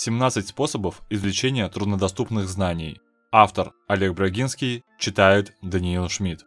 17 способов извлечения труднодоступных знаний. Автор Олег Брагинский читает Даниил Шмидт.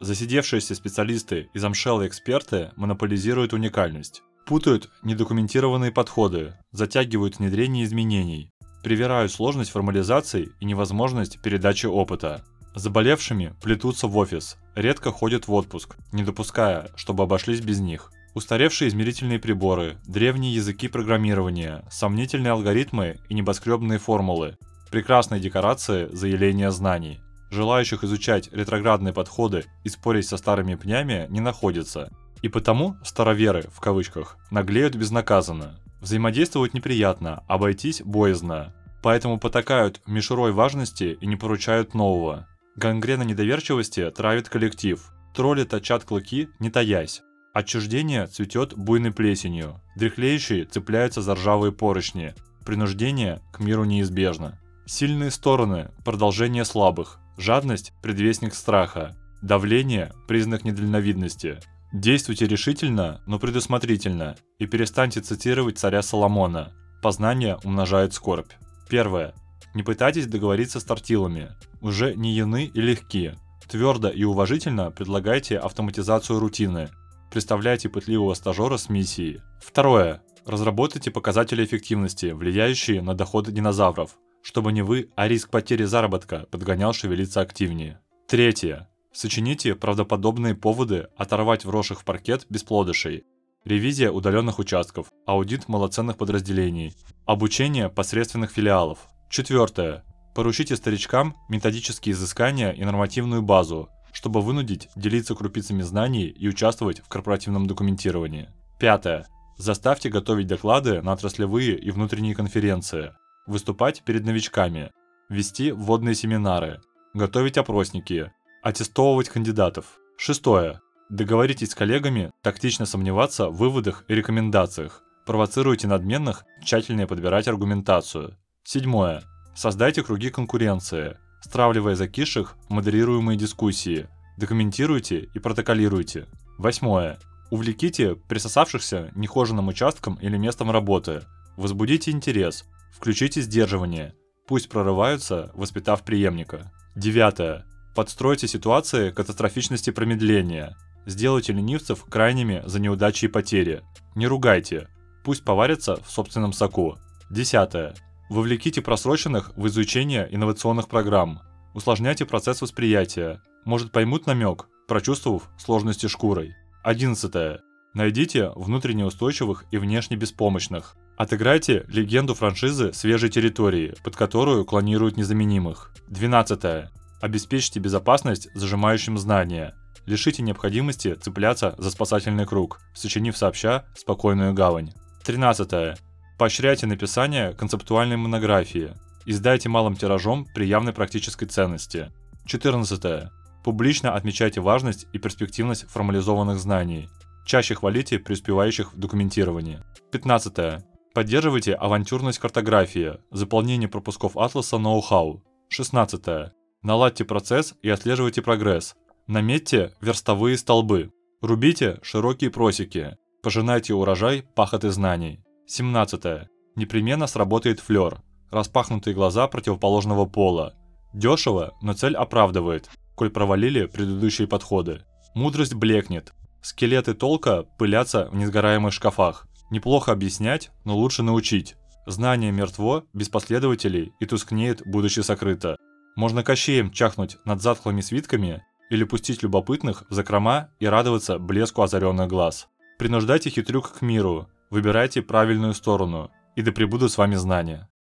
Засидевшиеся специалисты и замшелые эксперты монополизируют уникальность. Путают недокументированные подходы, затягивают внедрение изменений, привирают сложность формализации и невозможность передачи опыта. Заболевшими плетутся в офис, редко ходят в отпуск, не допуская, чтобы обошлись без них. Устаревшие измерительные приборы, древние языки программирования, сомнительные алгоритмы и небоскребные формулы, прекрасные декорации заявления знаний. Желающих изучать ретроградные подходы и спорить со старыми пнями не находится. И потому «староверы» в кавычках наглеют безнаказанно. Взаимодействовать неприятно, обойтись боязно. Поэтому потакают мишурой важности и не поручают нового. Гангрена недоверчивости травит коллектив. Тролли точат клыки, не таясь. Отчуждение цветет буйной плесенью. Дряхлеющие цепляются за ржавые поручни. Принуждение к миру неизбежно. Сильные стороны – продолжение слабых. Жадность – предвестник страха. Давление – признак недальновидности. Действуйте решительно, но предусмотрительно, и перестаньте цитировать царя Соломона. Познание умножает скорбь. Первое. Не пытайтесь договориться с тортилами. Уже не яны и легки. Твердо и уважительно предлагайте автоматизацию рутины. Представляйте пытливого стажера с миссией. Второе. Разработайте показатели эффективности, влияющие на доходы динозавров, чтобы не вы, а риск потери заработка подгонял шевелиться активнее. Третье. Сочините правдоподобные поводы оторвать вросших в паркет бесплодышей. Ревизия удаленных участков, аудит малоценных подразделений, обучение посредственных филиалов. Четвертое. Поручите старичкам методические изыскания и нормативную базу, чтобы вынудить делиться крупицами знаний и участвовать в корпоративном документировании. Пятое. Заставьте готовить доклады на отраслевые и внутренние конференции, выступать перед новичками, вести вводные семинары, готовить опросники, аттестовывать кандидатов. Шестое. Договоритесь с коллегами тактично сомневаться в выводах и рекомендациях. Провоцируйте надменных тщательнее подбирать аргументацию. Седьмое. Создайте круги конкуренции, стравливая закисших в модерируемые дискуссии. Документируйте и протоколируйте. Восьмое. Увлеките присосавшихся нехоженным участкам или местом работы. Возбудите интерес. Включите сдерживание. Пусть прорываются, воспитав преемника. Девятое. Подстройте ситуации катастрофичности промедления. Сделайте ленивцев крайними за неудачи и потери. Не ругайте. Пусть поварятся в собственном соку. Десятое. Вовлеките просроченных в изучение инновационных программ. Усложняйте процесс восприятия. Может поймут намек, прочувствовав сложности шкурой. Одиннадцатое. Найдите внутренне устойчивых и внешне беспомощных. Отыграйте легенду франшизы свежей территории, под которую клонируют незаменимых. Двенадцатое. Обеспечьте безопасность зажимающим знания. Лишите необходимости цепляться за спасательный круг, сочинив сообща спокойную гавань. 13. Поощряйте написание концептуальной монографии. Издайте малым тиражом при явной практической ценности. 14. Публично отмечайте важность и перспективность формализованных знаний. Чаще хвалите преуспевающих в документировании. 15. Поддерживайте авантюрность картографии, заполнение пропусков атласа ноу-хау. 16. Наладьте процесс и отслеживайте прогресс. Наметьте верстовые столбы. Рубите широкие просеки. Пожинайте урожай пахоты знаний. 17. Непременно сработает флер. Распахнутые глаза противоположного пола. Дешево, но цель оправдывает, коль провалили предыдущие подходы. Мудрость блекнет. Скелеты толка пылятся в несгораемых шкафах. Неплохо объяснять, но лучше научить. Знание мертво, без последователей и тускнеет, будучи сокрыто. Можно кощеем чахнуть над затхлыми свитками или пустить любопытных в закрома и радоваться блеску озаренных глаз. Принуждайте хитрюк к миру, выбирайте правильную сторону, и да пребудут с вами знания.